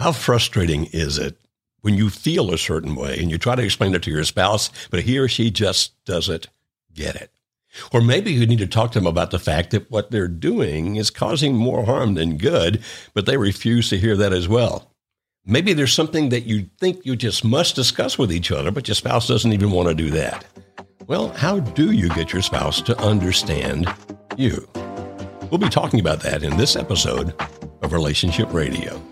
How frustrating is it when you feel a certain way and you try to explain it to your spouse, but he or she just doesn't get it? Or maybe you need to talk to them about the fact that what they're doing is causing more harm than good, but they refuse to hear that as well. Maybe there's something that you think you just must discuss with each other, but your spouse doesn't even want to do that. Well, how do you get your spouse to understand you? We'll be talking about that in this episode of Relationship Radio.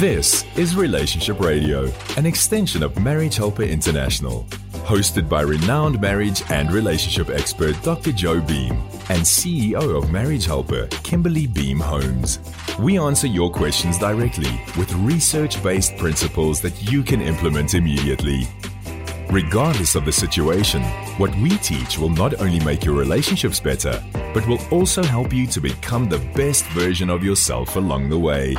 This is Relationship Radio, an extension of Marriage Helper International. Hosted by renowned marriage and relationship expert Dr. Joe Beam and CEO of Marriage Helper, Kimberly Beam Holmes. We answer your questions directly with research based principles that you can implement immediately. Regardless of the situation, what we teach will not only make your relationships better, but will also help you to become the best version of yourself along the way.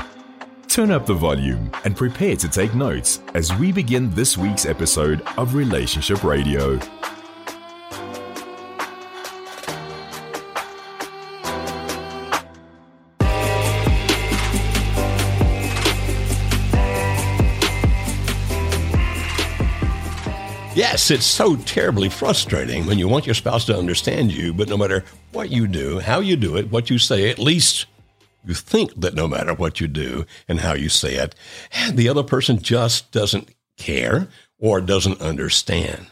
Turn up the volume and prepare to take notes as we begin this week's episode of Relationship Radio. Yes, it's so terribly frustrating when you want your spouse to understand you, but no matter what you do, how you do it, what you say, at least you think that no matter what you do and how you say it, the other person just doesn't care or doesn't understand.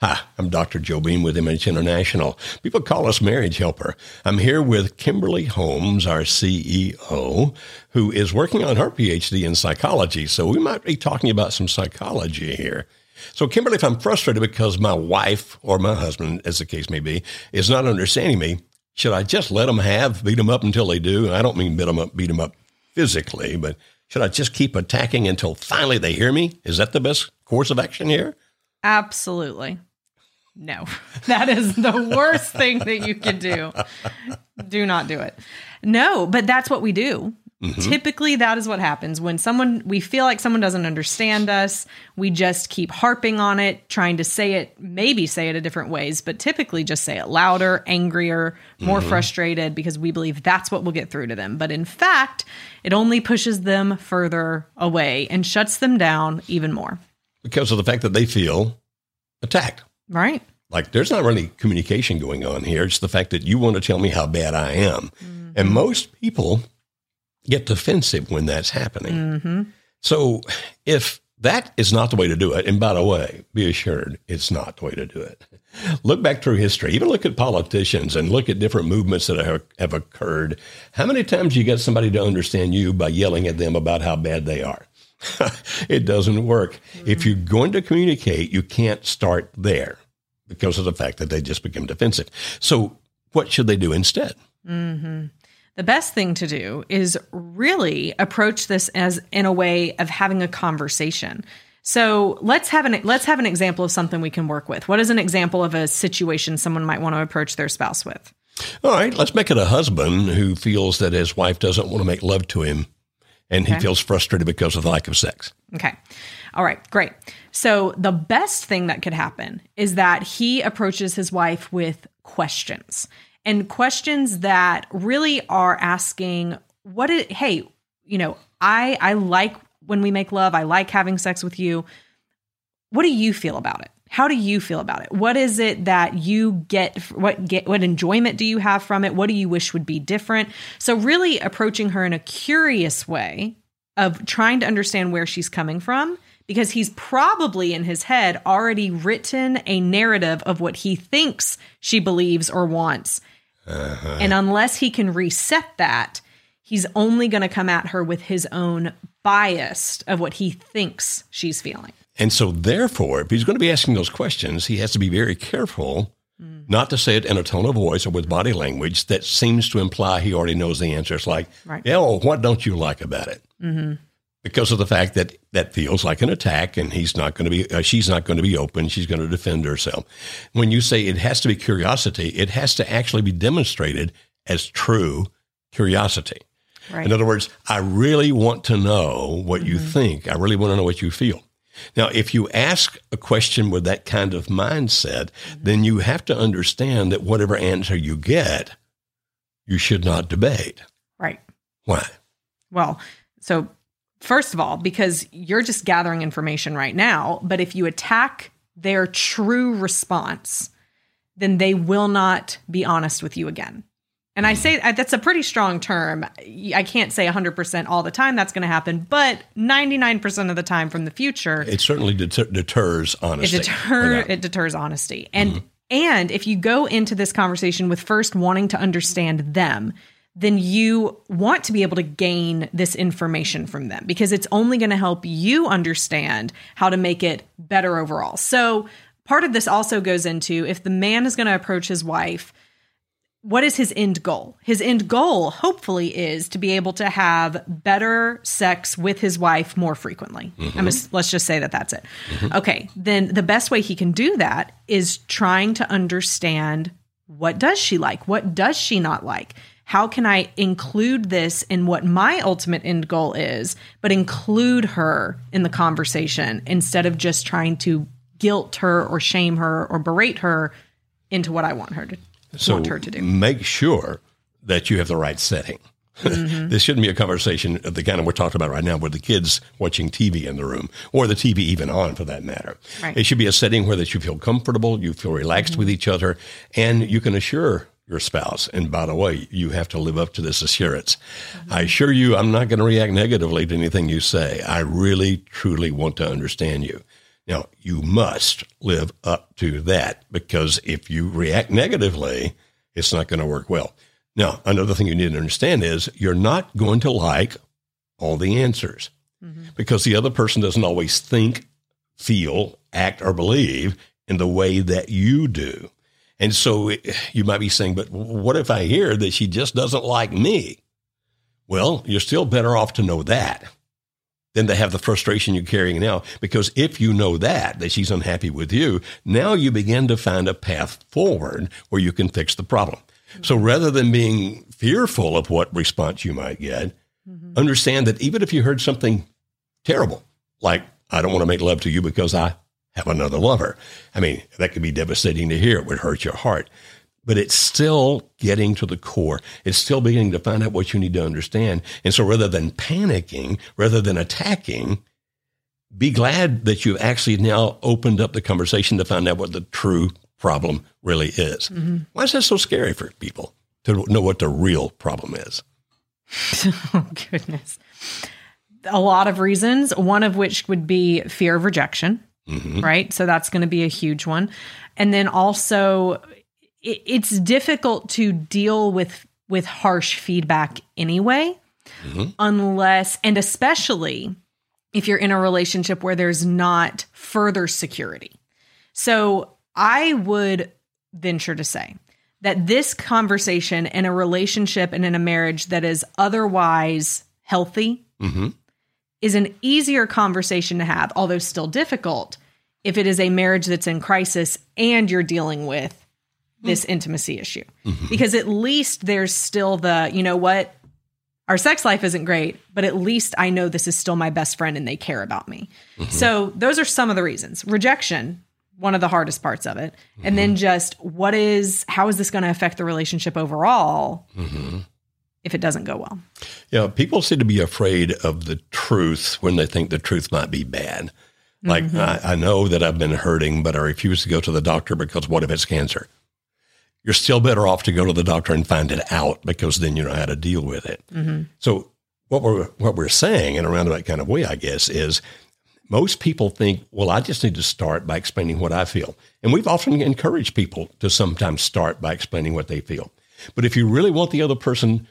Hi, I'm Dr. Joe Beam with Image International. People call us Marriage Helper. I'm here with Kimberly Holmes, our CEO, who is working on her PhD in psychology. So we might be talking about some psychology here. So, Kimberly, if I'm frustrated because my wife or my husband, as the case may be, is not understanding me, should I just let them have, beat them up until they do? I don't mean beat them up, beat them up physically, but should I just keep attacking until finally they hear me? Is that the best course of action here? Absolutely. No, that is the worst thing that you can do. Do not do it. No, but that's what we do. Mm-hmm. Typically, that is what happens when someone, we feel like someone doesn't understand us. We just keep harping on it, trying to say it, maybe say it a different ways, but typically just say it louder, angrier, more mm-hmm. frustrated because we believe that's what will get through to them. But in fact, it only pushes them further away and shuts them down even more. Because of the fact that they feel attacked. Right. Like there's not really communication going on here. It's the fact that you want to tell me how bad I am. Mm-hmm. And most people get defensive when that's happening. Mm-hmm. So if that is not the way to do it, and by the way, be assured it's not the way to do it. Look back through history, even look at politicians and look at different movements that have, have occurred. How many times you get somebody to understand you by yelling at them about how bad they are? it doesn't work. Mm-hmm. If you're going to communicate, you can't start there because of the fact that they just become defensive. So, what should they do instead? Mm-hmm the best thing to do is really approach this as in a way of having a conversation. So let's have an let's have an example of something we can work with. What is an example of a situation someone might want to approach their spouse with? All right, let's make it a husband who feels that his wife doesn't want to make love to him and okay. he feels frustrated because of the lack of sex. Okay. All right, great. So the best thing that could happen is that he approaches his wife with questions and questions that really are asking what it hey you know i i like when we make love. I like having sex with you. What do you feel about it? How do you feel about it? What is it that you get what get what enjoyment do you have from it? What do you wish would be different? So really approaching her in a curious way of trying to understand where she's coming from because he's probably in his head already written a narrative of what he thinks she believes or wants uh-huh. And unless he can reset that, he's only going to come at her with his own bias of what he thinks she's feeling. And so, therefore, if he's going to be asking those questions, he has to be very careful Not to say it in a tone of voice or with body language that seems to imply he already knows the answer. It's like, Right. yeah, well, what don't you like about it? Because of the fact that that feels like an attack, and he's not going to be, uh, she's not going to be open. She's going to defend herself. When you say it has to be curiosity, it has to actually be demonstrated as true curiosity. Right. In other words, I really want to know what you think. I really want to know what you feel. Now, if you ask a question with that kind of mindset, then you have to understand that whatever answer you get, you should not debate. right. Why? Well, so first of all, because you're just gathering information right now, but if you attack their true response, then they will not be honest with you again. And I say that's a pretty strong term. I can't say 100% all the time that's going to happen, but 99% of the time from the future, It certainly deter- deters it honesty. deter it deters honesty and mm-hmm. and if you go into this conversation with first wanting to understand them then you want to be able to gain this information from them because it's only going to help you understand how to make it better overall so part of this also goes into if the man is going to approach his wife what is his end goal? His end goal, hopefully, is to be able to have better sex with his wife more frequently. Mm-hmm. I'm just, let's just say that that's it. Mm-hmm. Okay, then the best way he can do that is trying to understand what does she like? What does she not like? How can I include this in what my ultimate end goal is, but include her in the conversation instead of just trying to guilt her or shame her or berate her into what I want her to so want her to do. make sure that you have the right setting. Mm-hmm. this shouldn't be a conversation of the kind of we're talking about right now with the kids watching TV in the room or the TV even on for that matter. Right. It should be a setting where that you feel comfortable, you feel relaxed with each other, and you can assure your spouse. And by the way, you have to live up to this assurance. Mm-hmm. I assure you, I'm not going to react negatively to anything you say. I really, truly want to understand you. Now, you must live up to that because if you react negatively, it's not going to work well. Now, another thing you need to understand is you're not going to like all the answers mm-hmm. because the other person doesn't always think, feel, act, or believe in the way that you do. And so it- you might be saying, but what if I hear that she just doesn't like me? Well, you're still better off to know that than to have the frustration you're carrying now. Because if you know that, that she's unhappy with you, now you begin to find a path forward where you can fix the problem. So rather than being fearful of what response you might get, mm-hmm. understand that even if you heard something terrible, like, I don't want to make love to you because I have another lover. I mean, that could be devastating to hear. It would hurt your heart. But it's still getting to the core. It's still beginning to find out what you need to understand. And so rather than panicking, rather than attacking, be glad that you've actually now opened up the conversation to find out what the true problem really is. Mm-hmm. Why is that so scary for people to know what the real problem is? Oh, goodness. A lot of reasons, one of which would be fear of rejection, right? So that's going to be a huge one. And then also, it, it's difficult to deal with with harsh feedback anyway, unless and especially if you're in a relationship where there's not further security. So I would venture to say that this conversation in a relationship and in a marriage that is otherwise healthy hmm is an easier conversation to have, although still difficult, if it is a marriage that's in crisis and you're dealing with this intimacy issue. Mm-hmm. Because at least there's still the, you know what, our sex life isn't great, but at least I know this is still my best friend and they care about me. Mm-hmm. So those are some of the reasons. Rejection, one of the hardest parts of it. And then mm-hmm. just what is, how is this going to affect the relationship overall if it doesn't go well? Yeah, people seem to be afraid of the truth when they think the truth might be bad. Like, mm-hmm. I, I know that I've been hurting, but I refuse to go to the doctor because what if it's cancer? You're still better off to go to the doctor and find it out because then you know how to deal with it. Mm-hmm. So, what we're what we're saying in a roundabout kind of way, I guess, is most people think, well, I just need to start by explaining what I feel, and we've often encouraged people to sometimes start by explaining what they feel. But if you really want the other person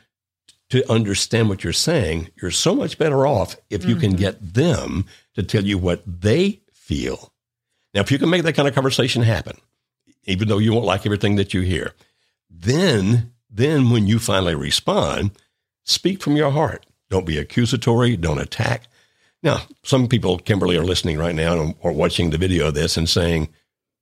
to understand what you're saying, you're so much better off if you can mm-hmm. get them to tell you what they feel. Now, if you can make that kind of conversation happen, even though you won't like everything that you hear. Then, then when you finally respond, speak from your heart. Don't be accusatory. Don't attack. Now, some people, Kimberly, are listening right now or watching the video of this and saying,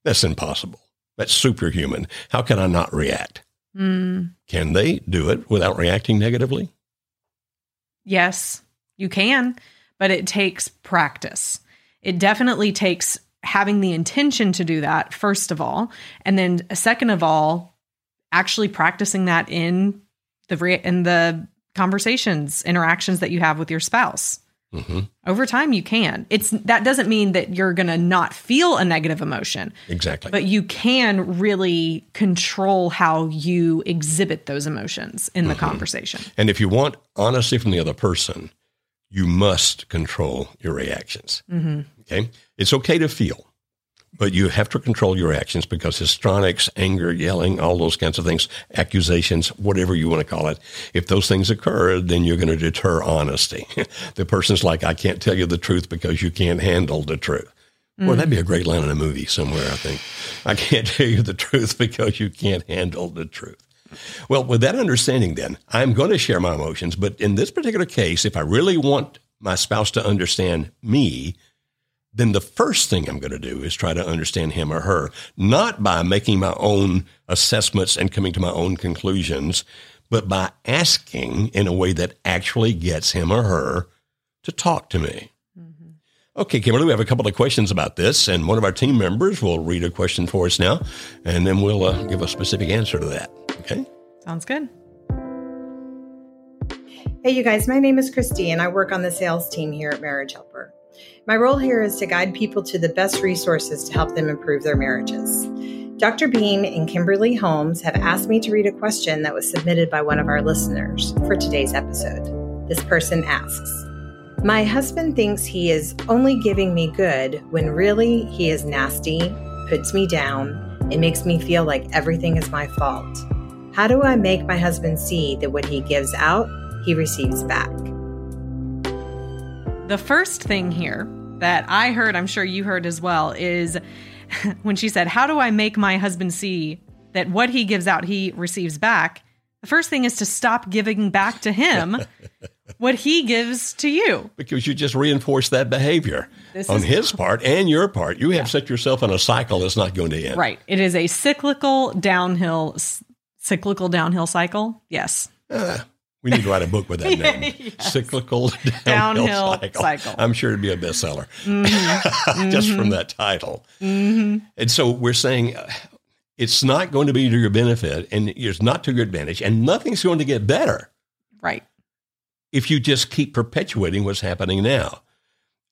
that's impossible. That's superhuman. How can I not react? Mm. Can they do it without reacting negatively? Yes, you can, but it takes practice. It definitely takes having the intention to do that, first of all. And then, second of all, actually practicing that in the, re- in the conversations, interactions that you have with your spouse. Mm-hmm. Over time, you can. It's that doesn't mean that you're going to not feel a negative emotion. Exactly. But you can really control how you exhibit those emotions in the mm-hmm. conversation. And if you want honesty from the other person, you must control your reactions. Mm-hmm. Okay. It's okay to feel. But you have to control your actions because histrionics, anger, yelling, all those kinds of things, accusations, whatever you want to call it, if those things occur, then you're going to deter honesty. the person's like, I can't tell you the truth because you can't handle the truth. Mm. Well, that'd be a great line in a movie somewhere, I think. I can't tell you the truth because you can't handle the truth. Well, with that understanding, then, I'm going to share my emotions. But in this particular case, if I really want my spouse to understand me, then the first thing I'm going to do is try to understand him or her, not by making my own assessments and coming to my own conclusions, but by asking in a way that actually gets him or her to talk to me. Mm-hmm. Okay, Kimberly, we have a couple of questions about this, and one of our team members will read a question for us now, and then we'll uh, give a specific answer to that. Okay? Sounds good. Hey, you guys, my name is Christy, and I work on the sales team here at Marriage Helper. My role here is to guide people to the best resources to help them improve their marriages. Dr. Beam and Kimberly Holmes have asked me to read a question that was submitted by one of our listeners for today's episode. This person asks My husband thinks he is only giving me good when really he is nasty, puts me down, and makes me feel like everything is my fault. How do I make my husband see that what he gives out, he receives back? The first thing here that I heard, I'm sure you heard as well, is when she said, How do I make my husband see that what he gives out, he receives back? The first thing is to stop giving back to him what he gives to you. Because you just reinforce that behavior this on his part and your part. You have yeah. set yourself in a cycle that's not going to end. Right. It is a cyclical downhill, cyclical downhill cycle. Yes. Uh, we need to write a book with that name. yes. Cyclical downhill, downhill cycle. cycle. I'm sure it'd be a bestseller mm-hmm. just mm-hmm. from that title. Mm-hmm. And so we're saying uh, it's not going to be to your benefit and it's not to your advantage and nothing's going to get better. Right. If you just keep perpetuating what's happening now.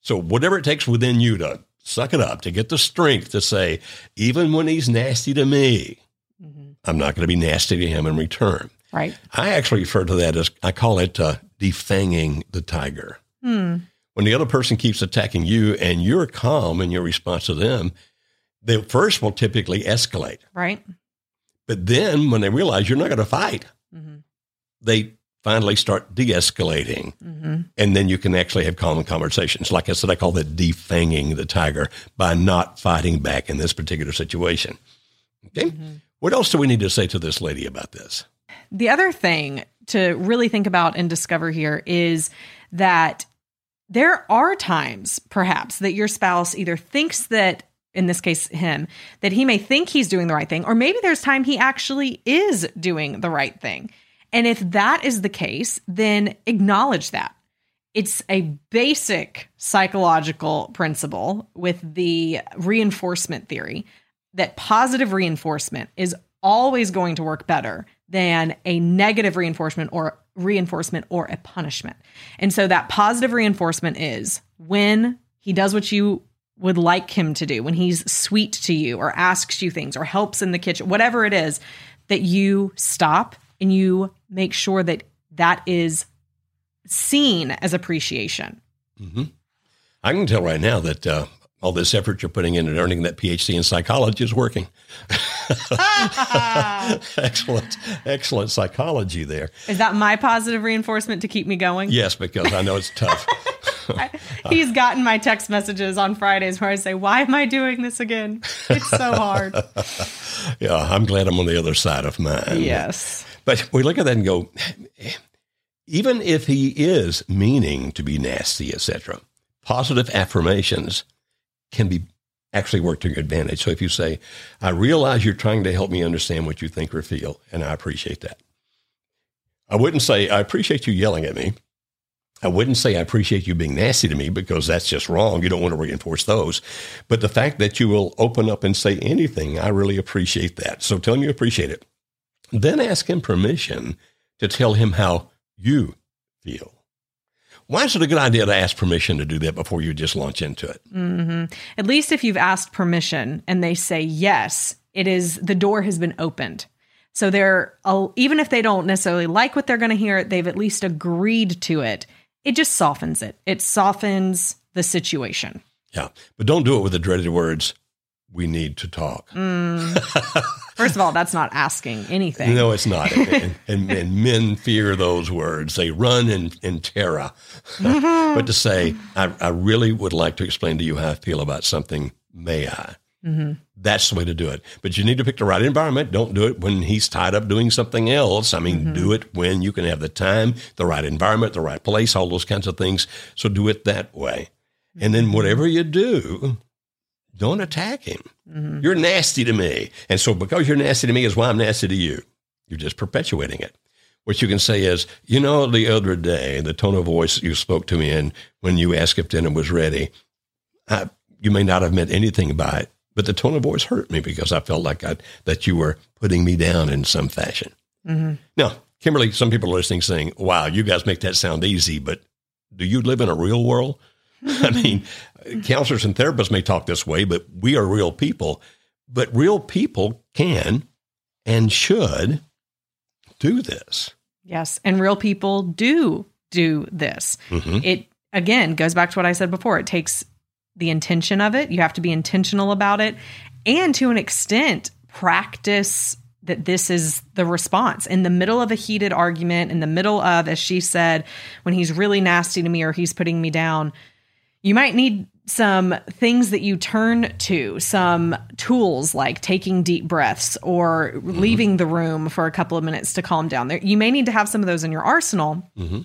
So whatever it takes within you to suck it up, to get the strength to say, even when he's nasty to me, mm-hmm. I'm not going to be nasty to him in return. Right. I actually refer to that as I call it uh, defanging the tiger. Hmm. When the other person keeps attacking you and you're calm in your response to them, they first will typically escalate. Right. But then when they realize you're not going to fight, mm-hmm. they finally start de escalating. Mm-hmm. And then you can actually have calm conversations. Like I said, I call that defanging the tiger by not fighting back in this particular situation. Okay. Mm-hmm. What else do we need to say to this lady about this? The other thing to really think about and discover here is that there are times, perhaps, that your spouse either thinks that, in this case, him, that he may think he's doing the right thing, or maybe there's time he actually is doing the right thing. And if that is the case, then acknowledge that. It's a basic psychological principle with the reinforcement theory that positive reinforcement is always going to work better than a negative reinforcement or reinforcement or a punishment. And so that positive reinforcement is when he does what you would like him to do, when he's sweet to you or asks you things or helps in the kitchen, whatever it is, that you stop and you make sure that that is seen as appreciation. Mm-hmm. I can tell right now that uh, all this effort you're putting in and earning that PhD in psychology is working. excellent, excellent psychology there. Is that my positive reinforcement to keep me going? Yes, because I know it's tough. He's gotten my text messages on Fridays where I say, Why am I doing this again? It's so hard. yeah, I'm glad I'm on the other side of mine. Yes. But we look at that and go, even if he is meaning to be nasty, etc., positive affirmations can be actually work to your advantage. So if you say, I realize you're trying to help me understand what you think or feel, and I appreciate that. I wouldn't say, I appreciate you yelling at me. I wouldn't say I appreciate you being nasty to me because that's just wrong. You don't want to reinforce those. But the fact that you will open up and say anything, I really appreciate that. So tell him you appreciate it. Then ask him permission to tell him how you feel. Why is it a good idea to ask permission to do that before you just launch into it? Mm-hmm. At least if you've asked permission and they say yes, it is the door has been opened. So they're even if they don't necessarily like what they're going to hear, they've at least agreed to it. It just softens it. It softens the situation. Yeah, but don't do it with the dreaded words we need to talk. Mm. First of all, that's not asking anything. No, it's not. and, and, and, men fear those words. They run in, in terror. Mm-hmm. but to say, I, I, really would like to explain to you how I feel about something, may I? Mm-hmm. That's the way to do it. But you need to pick the right environment. Don't do it when he's tied up doing something else. I mean, mm-hmm. do it when you can have the time, the right environment, the right place, all those kinds of things. So do it that way. And then whatever you do, don't attack him. Mm-hmm. You're nasty to me. And so because you're nasty to me is why I'm nasty to you. You're just perpetuating it. What you can say is, you know, the other day, the tone of voice you spoke to me in when you asked if dinner was ready, I, you may not have meant anything by it, but the tone of voice hurt me because I felt like I, that you were putting me down in some fashion. Mm-hmm. Now, Kimberly, some people are listening saying, wow, you guys make that sound easy, but do you live in a real world? I mean, counselors and therapists may talk this way, but we are real people. But real people can and should do this. Yes. And real people do do this. Mm-hmm. It, again, goes back to what I said before. It takes the intention of it. You have to be intentional about it. And to an extent, practice that this is the response in the middle of a heated argument, in the middle of, as she said, when he's really nasty to me or he's putting me down, you might need some things that you turn to, some tools like taking deep breaths or mm-hmm. leaving the room for a couple of minutes to calm down. There, you may need to have some of those in your arsenal mm-hmm.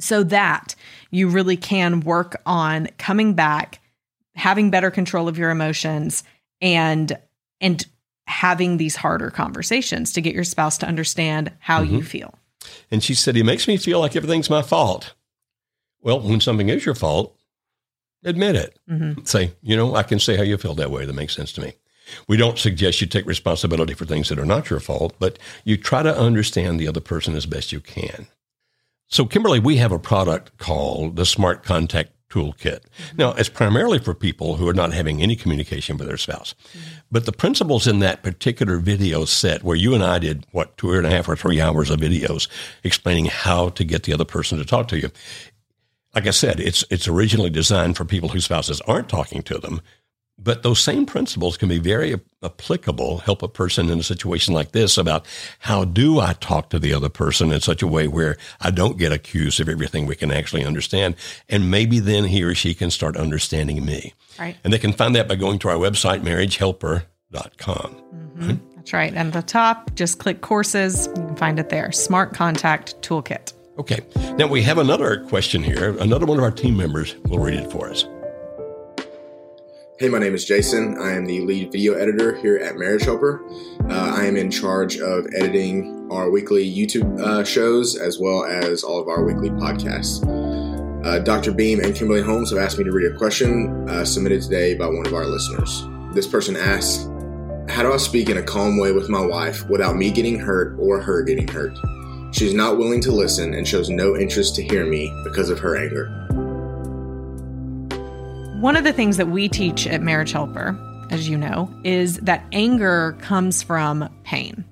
so that you really can work on coming back, having better control of your emotions, and and having these harder conversations to get your spouse to understand how mm-hmm. you feel. And she said, "He makes me feel like everything's my fault." Well, when something is your fault, Admit it. Mm-hmm. Say, you know, I can say how you feel that way. That makes sense to me. We don't suggest you take responsibility for things that are not your fault, but you try to understand the other person as best you can. So, Kimberly, we have a product called the Smart Contact Toolkit. Mm-hmm. Now, it's primarily for people who are not having any communication with their spouse. Mm-hmm. But the principles in that particular video set, where you and I did, what, two and a half or three hours of videos explaining how to get the other person to talk to you, like I said, it's it's originally designed for people whose spouses aren't talking to them, but those same principles can be very applicable, help a person in a situation like this about how do I talk to the other person in such a way where I don't get accused of everything we can actually understand. And maybe then he or she can start understanding me. Right. And they can find that by going to our website, marriagehelper.com. Mm-hmm. Right? That's right. And at the top, just click courses. You can find it there. Smart Contact Toolkit. Okay. Now we have another question here. Another one of our team members will read it for us. Hey, my name is Jason. I am the lead video editor here at Marriage Helper. Uh, I am in charge of editing our weekly YouTube uh, shows as well as all of our weekly podcasts. Uh, Dr. Beam and Kimberly Holmes have asked me to read a question uh, submitted today by one of our listeners. This person asks, How do I speak in a calm way with my wife without me getting hurt or her getting hurt? She is not willing to listen and shows no interest to hear me because of her anger. One of the things that we teach at Marriage Helper, as you know, is that anger comes from pain,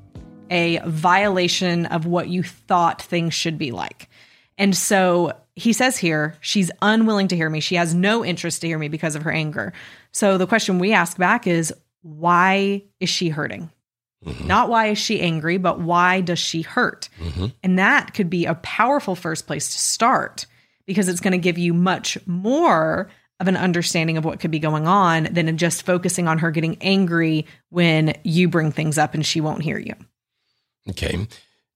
a violation of what you thought things should be like. And so he says here, she's unwilling to hear me. She has no interest to hear me because of her anger. So the question we ask back is, why is she hurting? Mm-hmm. Not why is she angry, but why does she hurt? Mm-hmm. And that could be a powerful first place to start because it's going to give you much more of an understanding of what could be going on than just focusing on her getting angry when you bring things up and she won't hear you. Okay.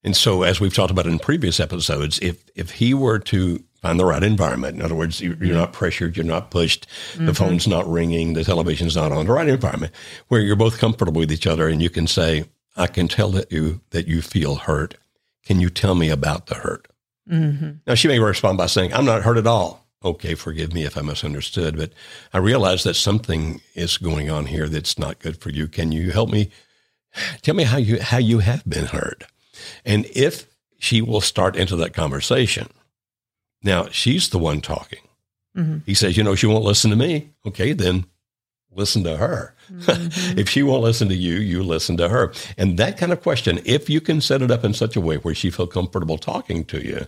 And so, as we've talked about in previous episodes, if if he were to find the right environment, in other words, you're, you're not pressured, you're not pushed, mm-hmm. the phone's not ringing, the television's not on, the right environment where you're both comfortable with each other, and you can say, "I can tell that you that you feel hurt. Can you tell me about the hurt?" Mm-hmm. Now, she may respond by saying, "I'm not hurt at all." Okay, forgive me if I misunderstood, but I realize that something is going on here that's not good for you. Can you help me? Tell me how you how you have been hurt. And if she will start into that conversation, now she's the one talking. Mm-hmm. He says, you know, she won't listen to me. Okay, then listen to her. Mm-hmm. if she won't listen to you, you listen to her. And that kind of question, if you can set it up in such a way where she feel comfortable talking to you,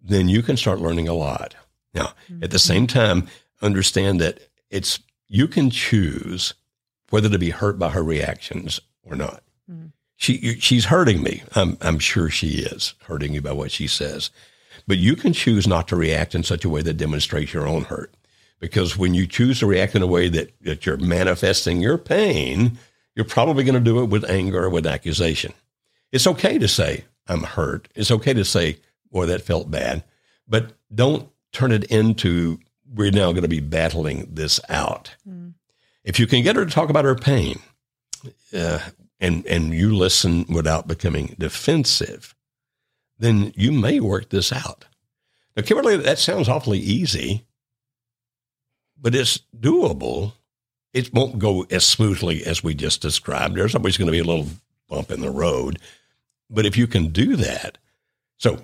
then you can start learning a lot. Now, mm-hmm. at the same time, understand that it's you can choose whether to be hurt by her reactions or not. Mm-hmm she she's hurting me. I'm I'm sure she is hurting you by what she says. But you can choose not to react in such a way that demonstrates your own hurt. Because when you choose to react in a way that, that you're manifesting your pain, you're probably going to do it with anger or with accusation. It's okay to say, I'm hurt. It's okay to say, boy, that felt bad. But don't turn it into, we're now going to be battling this out. Mm. If you can get her to talk about her pain, uh, and, and you listen without becoming defensive, then you may work this out. Now, Kimberly, that sounds awfully easy, but it's doable. It won't go as smoothly as we just described. There's always going to be a little bump in the road. But if you can do that, so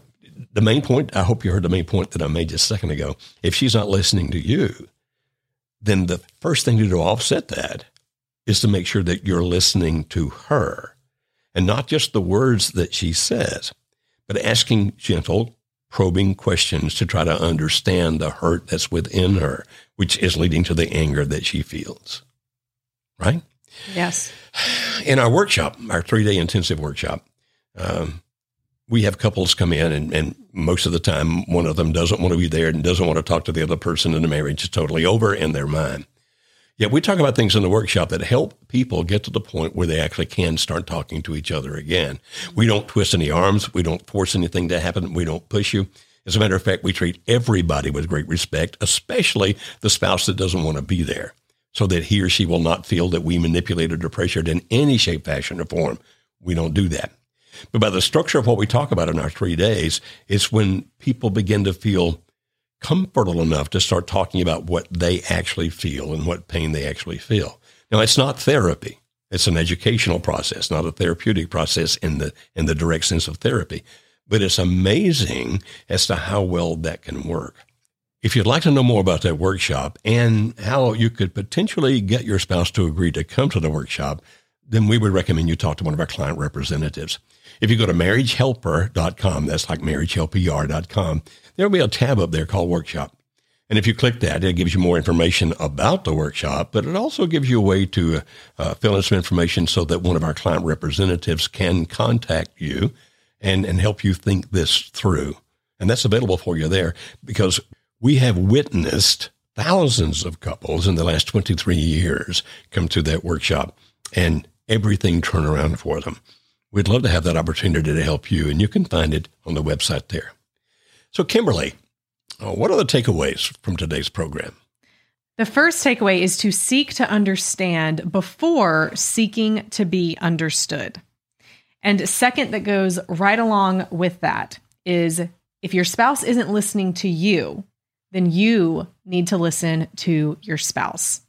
the main point, I hope you heard the main point that I made just a second ago. If she's not listening to you, then the first thing to do to offset that is to make sure that you're listening to her and not just the words that she says, but asking gentle, probing questions to try to understand the hurt that's within her, which is leading to the anger that she feels. Right? Yes. In our workshop, our three day intensive workshop, um, we have couples come in, and, and, most of the time, one of them doesn't want to be there and doesn't want to talk to the other person, and the marriage is totally over in their mind. Yet we talk about things in the workshop that help people get to the point where they actually can start talking to each other again. We don't twist any arms. We don't force anything to happen. We don't push you. As a matter of fact, we treat everybody with great respect, especially the spouse that doesn't want to be there, so that he or she will not feel that we manipulated or pressured in any shape, fashion, or form. We don't do that. But by the structure of what we talk about in our three days, it's when people begin to feel comfortable enough to start talking about what they actually feel and what pain they actually feel. Now, it's not therapy. It's an educational process, not a therapeutic process in the in the direct sense of therapy. But it's amazing as to how well that can work. If you'd like to know more about that workshop and how you could potentially get your spouse to agree to come to the workshop, then we would recommend you talk to one of our client representatives. If you go to marriagehelper.com, that's like marriagehelper.com, there'll be a tab up there called Workshop. And if you click that, it gives you more information about the workshop, but it also gives you a way to uh, fill in some information so that one of our client representatives can contact you and, and help you think this through. And that's available for you there because we have witnessed thousands of couples in the last 23 years come to that workshop and everything turn around for them. We'd love to have that opportunity to help you, and you can find it on the website there. So, Kimberly, uh, what are the takeaways from today's program? The first takeaway is to seek to understand before seeking to be understood. And second, that goes right along with that is if your spouse isn't listening to you, then you need to listen to your spouse.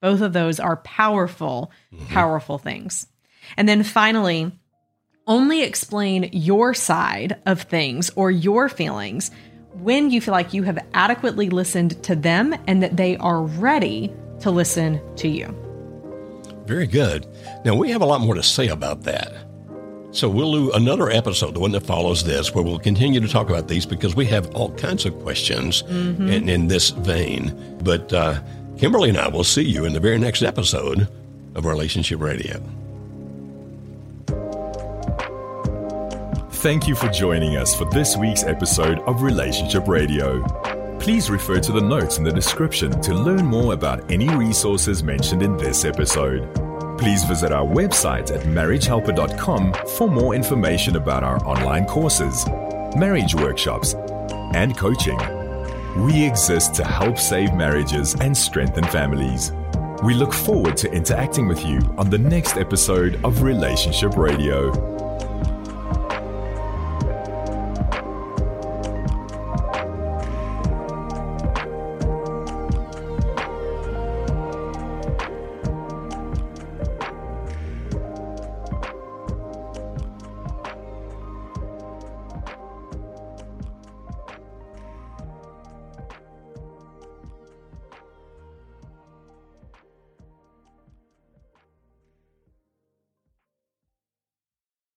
Both of those are powerful, mm-hmm. powerful things. And then finally, only explain your side of things or your feelings when you feel like you have adequately listened to them and that they are ready to listen to you. Very good. Now, we have a lot more to say about that. So, we'll do another episode, the one that follows this, where we'll continue to talk about these because we have all kinds of questions mm-hmm. in, in, this vein. But uh, Kimberly and I will see you in the very next episode of Relationship Radio. Thank you for joining us for this week's episode of Relationship Radio. Please refer to the notes in the description to learn more about any resources mentioned in this episode. Please visit our website at marriagehelper.com for more information about our online courses, marriage workshops, and coaching. We exist to help save marriages and strengthen families. We look forward to interacting with you on the next episode of Relationship Radio.